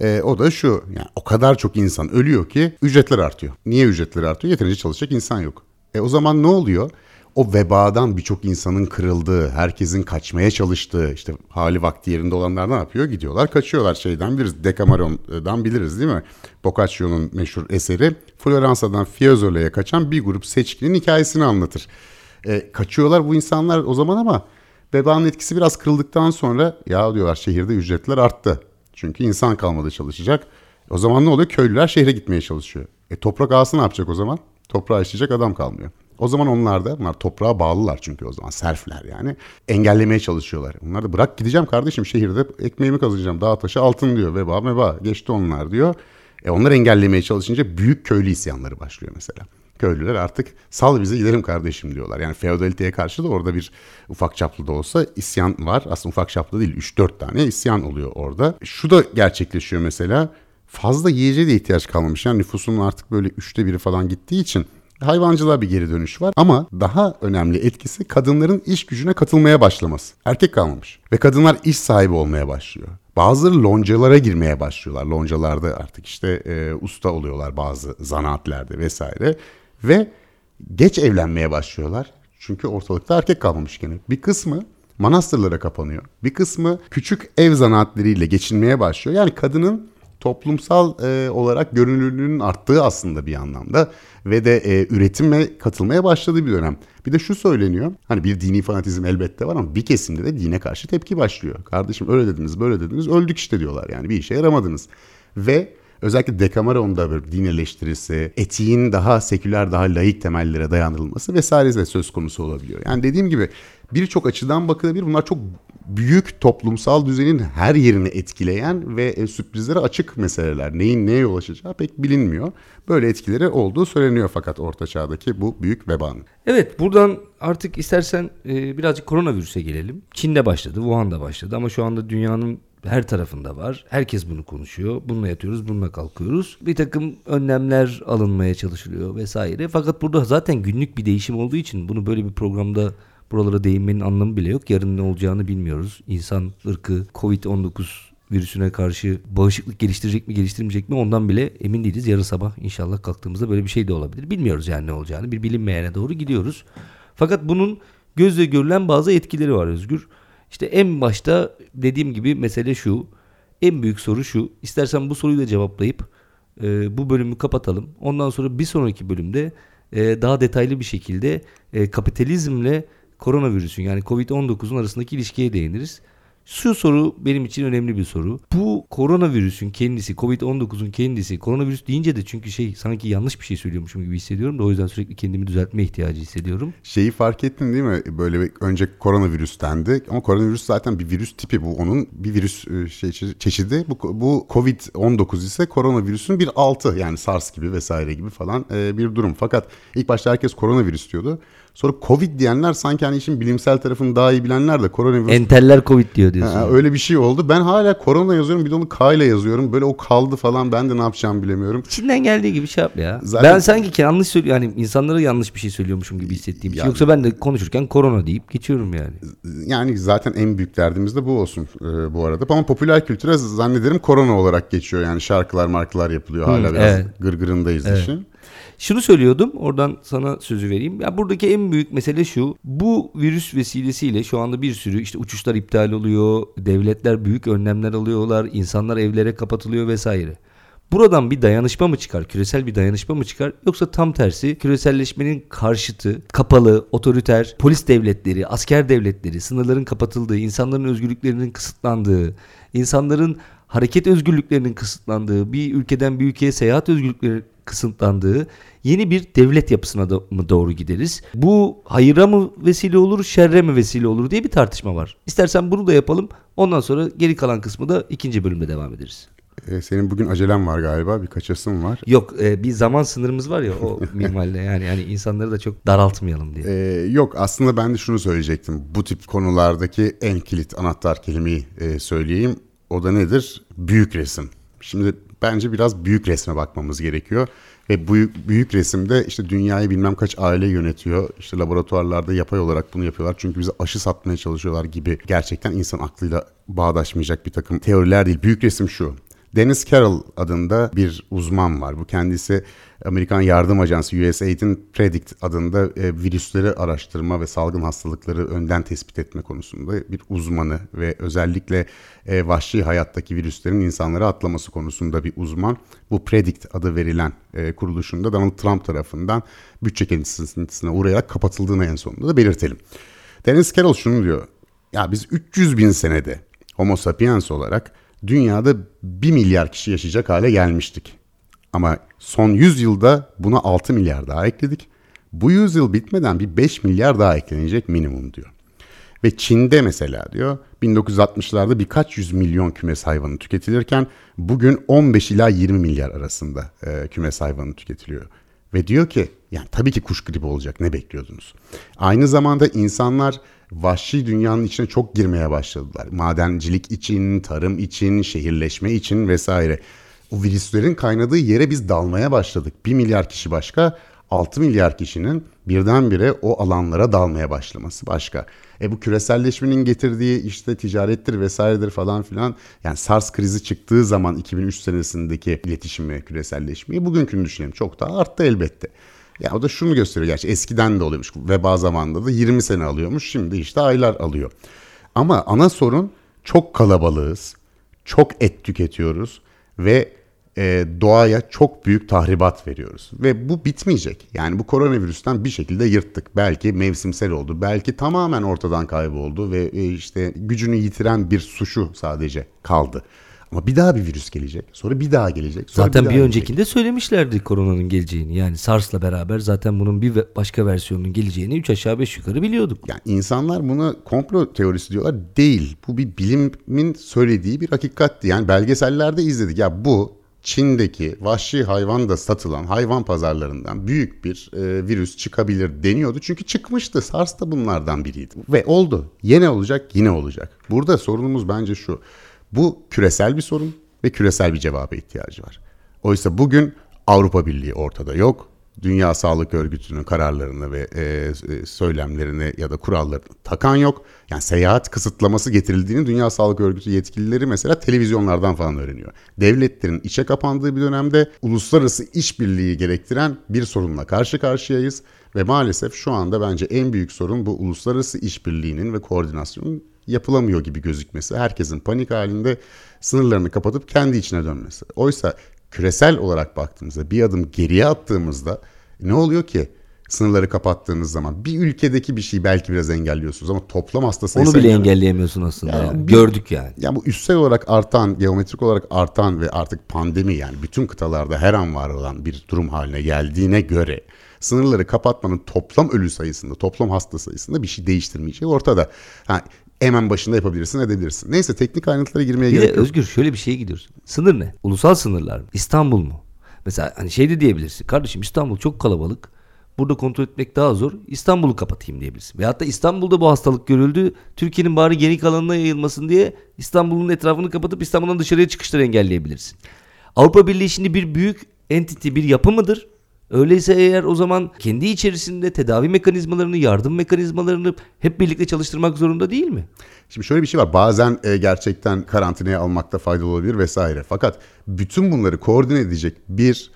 E, o da şu yani o kadar çok insan ölüyor ki ücretler artıyor. Niye ücretler artıyor? Yeterince çalışacak insan yok. E o zaman ne oluyor? O vebadan birçok insanın kırıldığı, herkesin kaçmaya çalıştığı, işte hali vakti yerinde olanlar ne yapıyor? Gidiyorlar, kaçıyorlar şeyden biliriz. Decameron'dan biliriz değil mi? Boccaccio'nun meşhur eseri Floransa'dan Fiesolo'ya kaçan bir grup seçkinin hikayesini anlatır. E, kaçıyorlar bu insanlar o zaman ama vebanın etkisi biraz kırıldıktan sonra ya diyorlar şehirde ücretler arttı. Çünkü insan kalmadı çalışacak. O zaman ne oluyor? Köylüler şehre gitmeye çalışıyor. E toprak ağası ne yapacak o zaman? Toprağı işleyecek adam kalmıyor. O zaman onlar da, bunlar toprağa bağlılar çünkü o zaman serfler yani. Engellemeye çalışıyorlar. Onlar da bırak gideceğim kardeşim şehirde ekmeğimi kazanacağım. Dağ taşı altın diyor. Veba meba geçti onlar diyor. E onlar engellemeye çalışınca büyük köylü isyanları başlıyor mesela. Köylüler artık sal bizi gidelim kardeşim diyorlar. Yani feodaliteye karşı da orada bir ufak çaplı da olsa isyan var. Aslında ufak çaplı değil 3-4 tane isyan oluyor orada. Şu da gerçekleşiyor mesela. Fazla yiyeceğe de ihtiyaç kalmamış. Yani nüfusun artık böyle üçte biri falan gittiği için Hayvancılığa bir geri dönüş var ama daha önemli etkisi kadınların iş gücüne katılmaya başlaması. Erkek kalmamış ve kadınlar iş sahibi olmaya başlıyor. Bazıları loncalara girmeye başlıyorlar. Loncalarda artık işte e, usta oluyorlar bazı zanaatlerde vesaire ve geç evlenmeye başlıyorlar. Çünkü ortalıkta erkek kalmamış gene. Bir kısmı manastırlara kapanıyor. Bir kısmı küçük ev zanaatleriyle geçinmeye başlıyor. Yani kadının toplumsal e, olarak görünürlüğünün arttığı aslında bir anlamda ve de e, üretime katılmaya başladığı bir dönem. Bir de şu söyleniyor. Hani bir dini fanatizm elbette var ama bir kesimde de dine karşı tepki başlıyor. Kardeşim öyle dediniz, böyle dediniz, öldük işte diyorlar. Yani bir işe yaramadınız. Ve özellikle Decameron'da böyle din eleştirisi, etiğin daha seküler, daha laik temellere dayandırılması vesaire de söz konusu olabiliyor. Yani dediğim gibi birçok açıdan bakılabilir. Bunlar çok büyük toplumsal düzenin her yerini etkileyen ve e, sürprizlere açık meseleler. Neyin neye yol açacağı pek bilinmiyor. Böyle etkileri olduğu söyleniyor fakat orta çağdaki bu büyük vebanın. Evet buradan artık istersen e, birazcık koronavirüse gelelim. Çin'de başladı, Wuhan'da başladı ama şu anda dünyanın her tarafında var. Herkes bunu konuşuyor. Bununla yatıyoruz, bununla kalkıyoruz. Bir takım önlemler alınmaya çalışılıyor vesaire. Fakat burada zaten günlük bir değişim olduğu için bunu böyle bir programda buralara değinmenin anlamı bile yok. Yarın ne olacağını bilmiyoruz. İnsan ırkı Covid-19 virüsüne karşı bağışıklık geliştirecek mi geliştirmeyecek mi ondan bile emin değiliz. Yarın sabah inşallah kalktığımızda böyle bir şey de olabilir. Bilmiyoruz yani ne olacağını. Bir bilinmeyene doğru gidiyoruz. Fakat bunun gözle görülen bazı etkileri var Özgür. İşte en başta dediğim gibi mesele şu. En büyük soru şu. İstersen bu soruyu da cevaplayıp e, bu bölümü kapatalım. Ondan sonra bir sonraki bölümde e, daha detaylı bir şekilde e, kapitalizmle koronavirüsün yani Covid-19'un arasındaki ilişkiye değiniriz. Şu soru benim için önemli bir soru. Bu koronavirüsün kendisi, Covid-19'un kendisi, koronavirüs deyince de çünkü şey sanki yanlış bir şey söylüyormuşum gibi hissediyorum da o yüzden sürekli kendimi düzeltme ihtiyacı hissediyorum. Şeyi fark ettin değil mi? Böyle önce koronavirüs dendi ama koronavirüs zaten bir virüs tipi bu. Onun bir virüs e, şey, çeşidi. Bu, bu Covid-19 ise koronavirüsün bir altı yani SARS gibi vesaire gibi falan e, bir durum. Fakat ilk başta herkes koronavirüs diyordu. Sonra Covid diyenler sanki hani işin bilimsel tarafını daha iyi bilenler de koronavirüs... Enteller Covid diyor diyorsun. Ha, öyle bir şey oldu. Ben hala korona yazıyorum bir de onu K ile yazıyorum. Böyle o kaldı falan ben de ne yapacağımı bilemiyorum. İçinden geldiği gibi şey yap ya. Zaten... Ben sanki yanlış söylüyorum yani insanlara yanlış bir şey söylüyormuşum gibi hissettiğim yani... Yoksa ben de konuşurken korona deyip geçiyorum yani. Yani zaten en büyük derdimiz de bu olsun e, bu arada. Ama popüler kültüre zannederim korona olarak geçiyor. Yani şarkılar markalar yapılıyor. Hala Hı, biraz evet. gırgırındayız evet. işin. Şunu söylüyordum oradan sana sözü vereyim. Ya buradaki en büyük mesele şu. Bu virüs vesilesiyle şu anda bir sürü işte uçuşlar iptal oluyor. Devletler büyük önlemler alıyorlar. insanlar evlere kapatılıyor vesaire. Buradan bir dayanışma mı çıkar? Küresel bir dayanışma mı çıkar? Yoksa tam tersi küreselleşmenin karşıtı, kapalı, otoriter, polis devletleri, asker devletleri, sınırların kapatıldığı, insanların özgürlüklerinin kısıtlandığı, insanların hareket özgürlüklerinin kısıtlandığı, bir ülkeden bir ülkeye seyahat özgürlükleri kısıtlandığı yeni bir devlet yapısına da mı doğru gideriz? Bu hayıra mı vesile olur, şerre mi vesile olur diye bir tartışma var. İstersen bunu da yapalım. Ondan sonra geri kalan kısmı da ikinci bölümde devam ederiz. Ee, senin bugün acelen var galiba. Bir kaçasın var. Yok e, bir zaman sınırımız var ya o minvalde yani yani insanları da çok daraltmayalım diye. Ee, yok aslında ben de şunu söyleyecektim. Bu tip konulardaki en kilit anahtar kelimeyi e, söyleyeyim. O da nedir? Büyük resim. Şimdi bence biraz büyük resme bakmamız gerekiyor. Ve büyük, büyük resimde işte dünyayı bilmem kaç aile yönetiyor. İşte laboratuvarlarda yapay olarak bunu yapıyorlar. Çünkü bize aşı satmaya çalışıyorlar gibi gerçekten insan aklıyla bağdaşmayacak bir takım teoriler değil. Büyük resim şu. Dennis Carroll adında bir uzman var. Bu kendisi Amerikan Yardım Ajansı USAID'in Predict adında e, virüsleri araştırma ve salgın hastalıkları önden tespit etme konusunda bir uzmanı ve özellikle e, vahşi hayattaki virüslerin insanlara atlaması konusunda bir uzman. Bu Predict adı verilen e, kuruluşunda Donald Trump tarafından bütçe kendisine uğrayarak kapatıldığını en sonunda da belirtelim. Dennis Carroll şunu diyor. Ya biz 300 bin senede Homo sapiens olarak dünyada 1 milyar kişi yaşayacak hale gelmiştik. Ama son 100 yılda buna 6 milyar daha ekledik. Bu yüzyıl bitmeden bir 5 milyar daha eklenecek minimum diyor. Ve Çin'de mesela diyor 1960'larda birkaç yüz milyon kümes hayvanı tüketilirken bugün 15 ila 20 milyar arasında e, kümes hayvanı tüketiliyor. Ve diyor ki yani tabii ki kuş gribi olacak ne bekliyordunuz? Aynı zamanda insanlar vahşi dünyanın içine çok girmeye başladılar. Madencilik için, tarım için, şehirleşme için vesaire. O virüslerin kaynadığı yere biz dalmaya başladık. 1 milyar kişi başka, 6 milyar kişinin birdenbire o alanlara dalmaya başlaması başka. E bu küreselleşmenin getirdiği işte ticarettir vesairedir falan filan. Yani SARS krizi çıktığı zaman 2003 senesindeki iletişimi, küreselleşmeyi bugünkünü düşünelim. Çok daha arttı elbette. Ya o da şunu gösteriyor gerçi eskiden de oluyormuş. Veba zamanında da 20 sene alıyormuş. Şimdi işte aylar alıyor. Ama ana sorun çok kalabalığız. Çok et tüketiyoruz ve e, doğaya çok büyük tahribat veriyoruz. Ve bu bitmeyecek. Yani bu koronavirüsten bir şekilde yırttık. Belki mevsimsel oldu. Belki tamamen ortadan kayboldu ve e, işte gücünü yitiren bir suşu sadece kaldı. Ama bir daha bir virüs gelecek. Sonra bir daha gelecek. Sonra Zaten bir, bir, öncekinde gelecek. söylemişlerdi koronanın geleceğini. Yani SARS'la beraber zaten bunun bir başka versiyonunun geleceğini 3 aşağı 5 yukarı biliyorduk. Yani insanlar buna komplo teorisi diyorlar. Değil. Bu bir bilimin söylediği bir hakikatti. Yani belgesellerde izledik. Ya bu Çin'deki vahşi hayvan da satılan hayvan pazarlarından büyük bir e, virüs çıkabilir deniyordu. Çünkü çıkmıştı. SARS da bunlardan biriydi. Ve oldu. Yine olacak, yine olacak. Burada sorunumuz bence şu. Bu küresel bir sorun ve küresel bir cevaba ihtiyacı var. Oysa bugün Avrupa Birliği ortada yok. Dünya Sağlık Örgütü'nün kararlarını ve e, e, söylemlerini ya da kurallarını takan yok. Yani seyahat kısıtlaması getirildiğini Dünya Sağlık Örgütü yetkilileri mesela televizyonlardan falan öğreniyor. Devletlerin içe kapandığı bir dönemde uluslararası işbirliği gerektiren bir sorunla karşı karşıyayız. Ve maalesef şu anda bence en büyük sorun bu uluslararası işbirliğinin ve koordinasyonun yapılamıyor gibi gözükmesi. Herkesin panik halinde sınırlarını kapatıp kendi içine dönmesi. Oysa küresel olarak baktığımızda bir adım geriye attığımızda ne oluyor ki? Sınırları kapattığınız zaman bir ülkedeki bir şeyi belki biraz engelliyorsunuz ama toplam hasta sayısı Onu bile engel- engelleyemiyorsun aslında. Ya yani. bir- Gördük yani. ya bu üstsel olarak artan, geometrik olarak artan ve artık pandemi yani bütün kıtalarda her an var olan bir durum haline geldiğine göre sınırları kapatmanın toplam ölü sayısında, toplam hasta sayısında bir şey değiştirmeyeceği ortada. Ha, hemen başında yapabilirsin, edebilirsin. Neyse teknik ayrıntılara girmeye Bir de gerek yok. Özgür şöyle bir şeye gidiyoruz. Sınır ne? Ulusal sınırlar mı? İstanbul mu? Mesela hani şey de diyebilirsin. Kardeşim İstanbul çok kalabalık. Burada kontrol etmek daha zor. İstanbul'u kapatayım diyebilirsin. Veyahut da İstanbul'da bu hastalık görüldü. Türkiye'nin bari geri kalanına yayılmasın diye İstanbul'un etrafını kapatıp İstanbul'dan dışarıya çıkışları engelleyebilirsin. Avrupa Birliği şimdi bir büyük entity, bir yapı mıdır? Öyleyse eğer o zaman kendi içerisinde tedavi mekanizmalarını, yardım mekanizmalarını hep birlikte çalıştırmak zorunda değil mi? Şimdi şöyle bir şey var. Bazen e, gerçekten karantinaya almakta faydalı olabilir vesaire. Fakat bütün bunları koordine edecek bir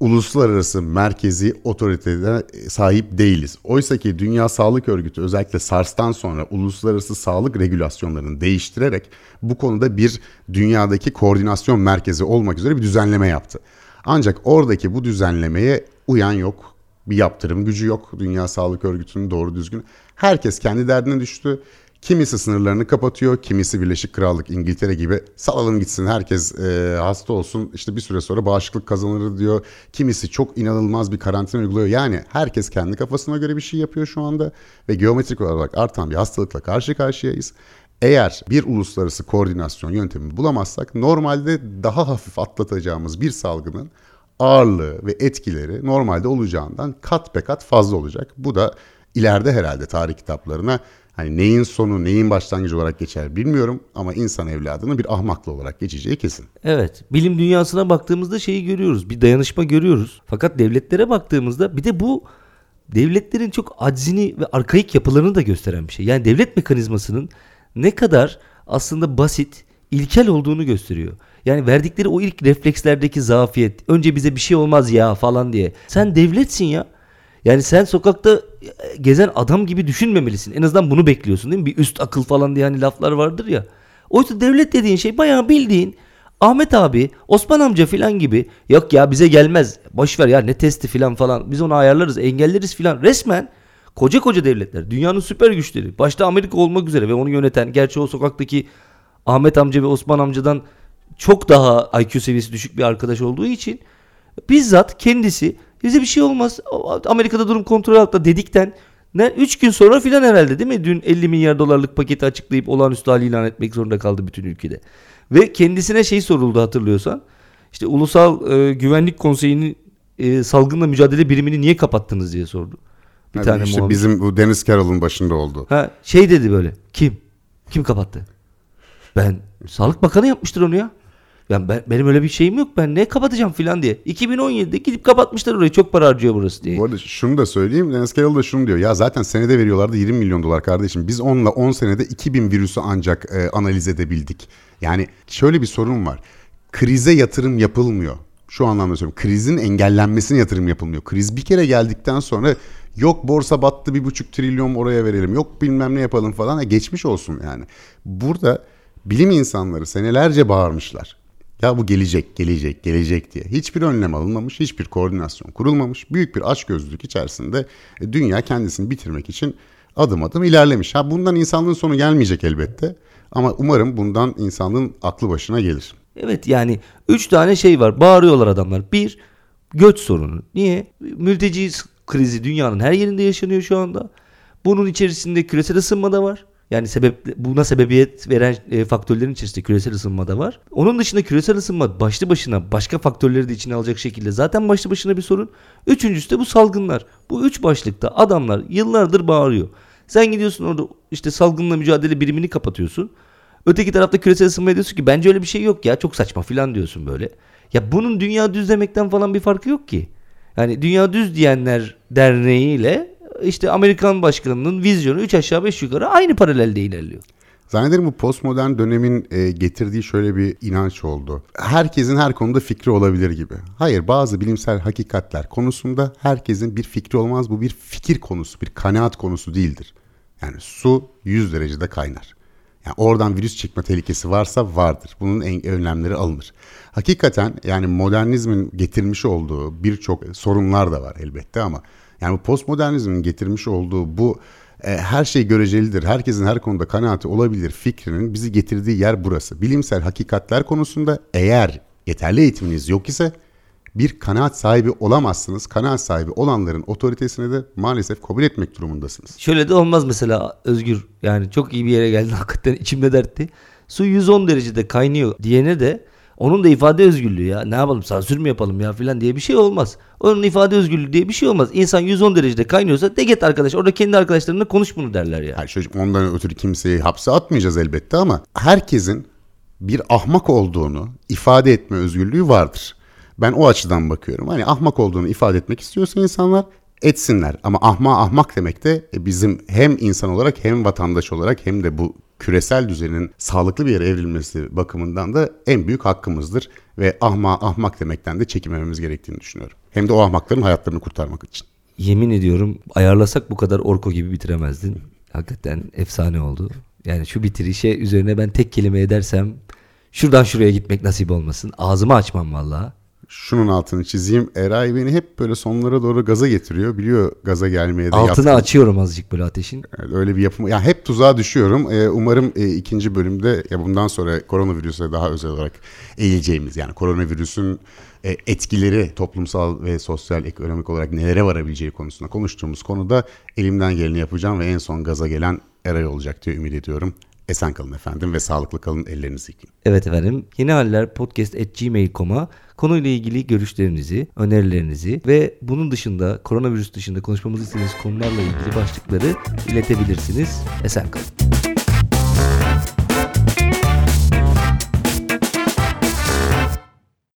uluslararası merkezi otoriteye sahip değiliz. Oysa ki Dünya Sağlık Örgütü özellikle SARS'tan sonra uluslararası sağlık regülasyonlarını değiştirerek bu konuda bir dünyadaki koordinasyon merkezi olmak üzere bir düzenleme yaptı. Ancak oradaki bu düzenlemeye uyan yok. Bir yaptırım gücü yok. Dünya Sağlık Örgütü'nün doğru düzgün. Herkes kendi derdine düştü. Kimisi sınırlarını kapatıyor, kimisi Birleşik Krallık, İngiltere gibi salalım gitsin herkes e, hasta olsun işte bir süre sonra bağışıklık kazanır diyor. Kimisi çok inanılmaz bir karantina uyguluyor. Yani herkes kendi kafasına göre bir şey yapıyor şu anda ve geometrik olarak artan bir hastalıkla karşı karşıyayız. Eğer bir uluslararası koordinasyon yöntemi bulamazsak normalde daha hafif atlatacağımız bir salgının ağırlığı ve etkileri normalde olacağından kat be kat fazla olacak. Bu da ileride herhalde tarih kitaplarına hani neyin sonu neyin başlangıcı olarak geçer bilmiyorum ama insan evladını bir ahmaklı olarak geçeceği kesin. Evet. Bilim dünyasına baktığımızda şeyi görüyoruz. Bir dayanışma görüyoruz. Fakat devletlere baktığımızda bir de bu devletlerin çok aczini ve arkaik yapılarını da gösteren bir şey. Yani devlet mekanizmasının ne kadar aslında basit, ilkel olduğunu gösteriyor. Yani verdikleri o ilk reflekslerdeki zafiyet, önce bize bir şey olmaz ya falan diye. Sen devletsin ya. Yani sen sokakta e, gezen adam gibi düşünmemelisin. En azından bunu bekliyorsun değil mi? Bir üst akıl falan diye hani laflar vardır ya. Oysa devlet dediğin şey bayağı bildiğin Ahmet abi, Osman amca filan gibi yok ya bize gelmez. Boş ver ya ne testi filan falan. Biz onu ayarlarız, engelleriz filan. Resmen koca koca devletler, dünyanın süper güçleri, başta Amerika olmak üzere ve onu yöneten, gerçi o sokaktaki Ahmet amca ve Osman amcadan çok daha IQ seviyesi düşük bir arkadaş olduğu için bizzat kendisi bize bir şey olmaz. Amerika'da durum kontrol altında dedikten ne 3 gün sonra filan herhalde değil mi? Dün 50 milyar dolarlık paketi açıklayıp olağanüstü hali ilan etmek zorunda kaldı bütün ülkede. Ve kendisine şey soruldu hatırlıyorsan. İşte Ulusal e, Güvenlik Konseyi'nin e, salgınla mücadele birimini niye kapattınız diye sordu. Bir Yani tane işte muhabir. bizim bu Deniz Carroll'ın başında oldu. Ha, şey dedi böyle. Kim? Kim kapattı? Ben Sağlık Bakanı yapmıştır onu ya. Yani ben, benim öyle bir şeyim yok. Ben ne kapatacağım filan diye. 2017'de gidip kapatmışlar orayı. Çok para harcıyor burası diye. Bu arada şunu da söyleyeyim. Deniz Carroll da şunu diyor. Ya zaten senede veriyorlardı 20 milyon dolar kardeşim. Biz onunla 10 senede 2000 virüsü ancak e, analiz edebildik. Yani şöyle bir sorun var. Krize yatırım yapılmıyor. Şu anlamda söylüyorum. Krizin engellenmesine yatırım yapılmıyor. Kriz bir kere geldikten sonra yok borsa battı bir buçuk trilyon oraya verelim. Yok bilmem ne yapalım falan. E, geçmiş olsun yani. Burada bilim insanları senelerce bağırmışlar. Ya bu gelecek, gelecek, gelecek diye. Hiçbir önlem alınmamış, hiçbir koordinasyon kurulmamış. Büyük bir açgözlülük içerisinde e, dünya kendisini bitirmek için adım adım ilerlemiş. Ha bundan insanlığın sonu gelmeyecek elbette. Ama umarım bundan insanlığın aklı başına gelir. Evet yani 3 tane şey var. Bağırıyorlar adamlar. Bir, göç sorunu. Niye? Mülteci krizi dünyanın her yerinde yaşanıyor şu anda. Bunun içerisinde küresel ısınma da var. Yani sebep buna sebebiyet veren e, faktörlerin içerisinde küresel ısınma da var. Onun dışında küresel ısınma başlı başına başka faktörleri de içine alacak şekilde zaten başlı başına bir sorun. Üçüncüsü de bu salgınlar. Bu üç başlıkta adamlar yıllardır bağırıyor. Sen gidiyorsun orada işte salgınla mücadele birimini kapatıyorsun. Öteki tarafta küresel ısınma diyorsun ki bence öyle bir şey yok ya çok saçma filan diyorsun böyle. Ya bunun dünya düz demekten falan bir farkı yok ki. Yani Dünya Düz Diyenler Derneği ile işte Amerikan başkanının vizyonu 3 aşağı 5 yukarı aynı paralelde ilerliyor. Zannederim bu postmodern dönemin e, getirdiği şöyle bir inanç oldu. Herkesin her konuda fikri olabilir gibi. Hayır bazı bilimsel hakikatler konusunda herkesin bir fikri olmaz. Bu bir fikir konusu, bir kanaat konusu değildir. Yani su 100 derecede kaynar. Yani oradan virüs çıkma tehlikesi varsa vardır. Bunun en önlemleri alınır. Hakikaten yani modernizmin getirmiş olduğu birçok sorunlar da var elbette ama yani bu postmodernizmin getirmiş olduğu bu e, her şey görecelidir. Herkesin her konuda kanaati olabilir fikrinin bizi getirdiği yer burası. Bilimsel hakikatler konusunda eğer yeterli eğitiminiz yok ise bir kanaat sahibi olamazsınız. Kanaat sahibi olanların otoritesini de maalesef kabul etmek durumundasınız. Şöyle de olmaz mesela Özgür. Yani çok iyi bir yere geldin hakikaten içimde dertti. Su 110 derecede kaynıyor diyene de onun da ifade özgürlüğü ya. Ne yapalım sansür mü yapalım ya filan diye bir şey olmaz. Onun ifade özgürlüğü diye bir şey olmaz. İnsan 110 derecede kaynıyorsa de git arkadaş orada kendi arkadaşlarına konuş bunu derler ya. Yani çocuk ondan ötürü kimseyi hapse atmayacağız elbette ama herkesin bir ahmak olduğunu ifade etme özgürlüğü vardır. Ben o açıdan bakıyorum. Hani ahmak olduğunu ifade etmek istiyorsa insanlar etsinler. Ama ahma ahmak demek de bizim hem insan olarak hem vatandaş olarak hem de bu küresel düzenin sağlıklı bir yere evrilmesi bakımından da en büyük hakkımızdır. Ve ahma ahmak demekten de çekinmememiz gerektiğini düşünüyorum. Hem de o ahmakların hayatlarını kurtarmak için. Yemin ediyorum ayarlasak bu kadar orko gibi bitiremezdin. Hakikaten efsane oldu. Yani şu bitirişe üzerine ben tek kelime edersem şuradan şuraya gitmek nasip olmasın. Ağzımı açmam vallahi şunun altını çizeyim. Eray beni hep böyle sonlara doğru gaza getiriyor. Biliyor gaza gelmeye de Altını yaptım. açıyorum azıcık böyle ateşin. Evet, öyle bir yapım. Ya hep tuzağa düşüyorum. Ee, umarım e, ikinci bölümde ya bundan sonra koronavirüse daha özel olarak eğileceğimiz yani koronavirüsün e, etkileri toplumsal ve sosyal ekonomik olarak nelere varabileceği konusunda konuştuğumuz konuda elimden geleni yapacağım ve en son gaza gelen Eray olacak diye ümit ediyorum. Esen kalın efendim ve sağlıklı kalın ellerinizi yıkayın. Evet efendim. Yeni Haller Podcast at gmail.com'a konuyla ilgili görüşlerinizi, önerilerinizi ve bunun dışında koronavirüs dışında konuşmamızı istediğiniz konularla ilgili başlıkları iletebilirsiniz. Esen kalın.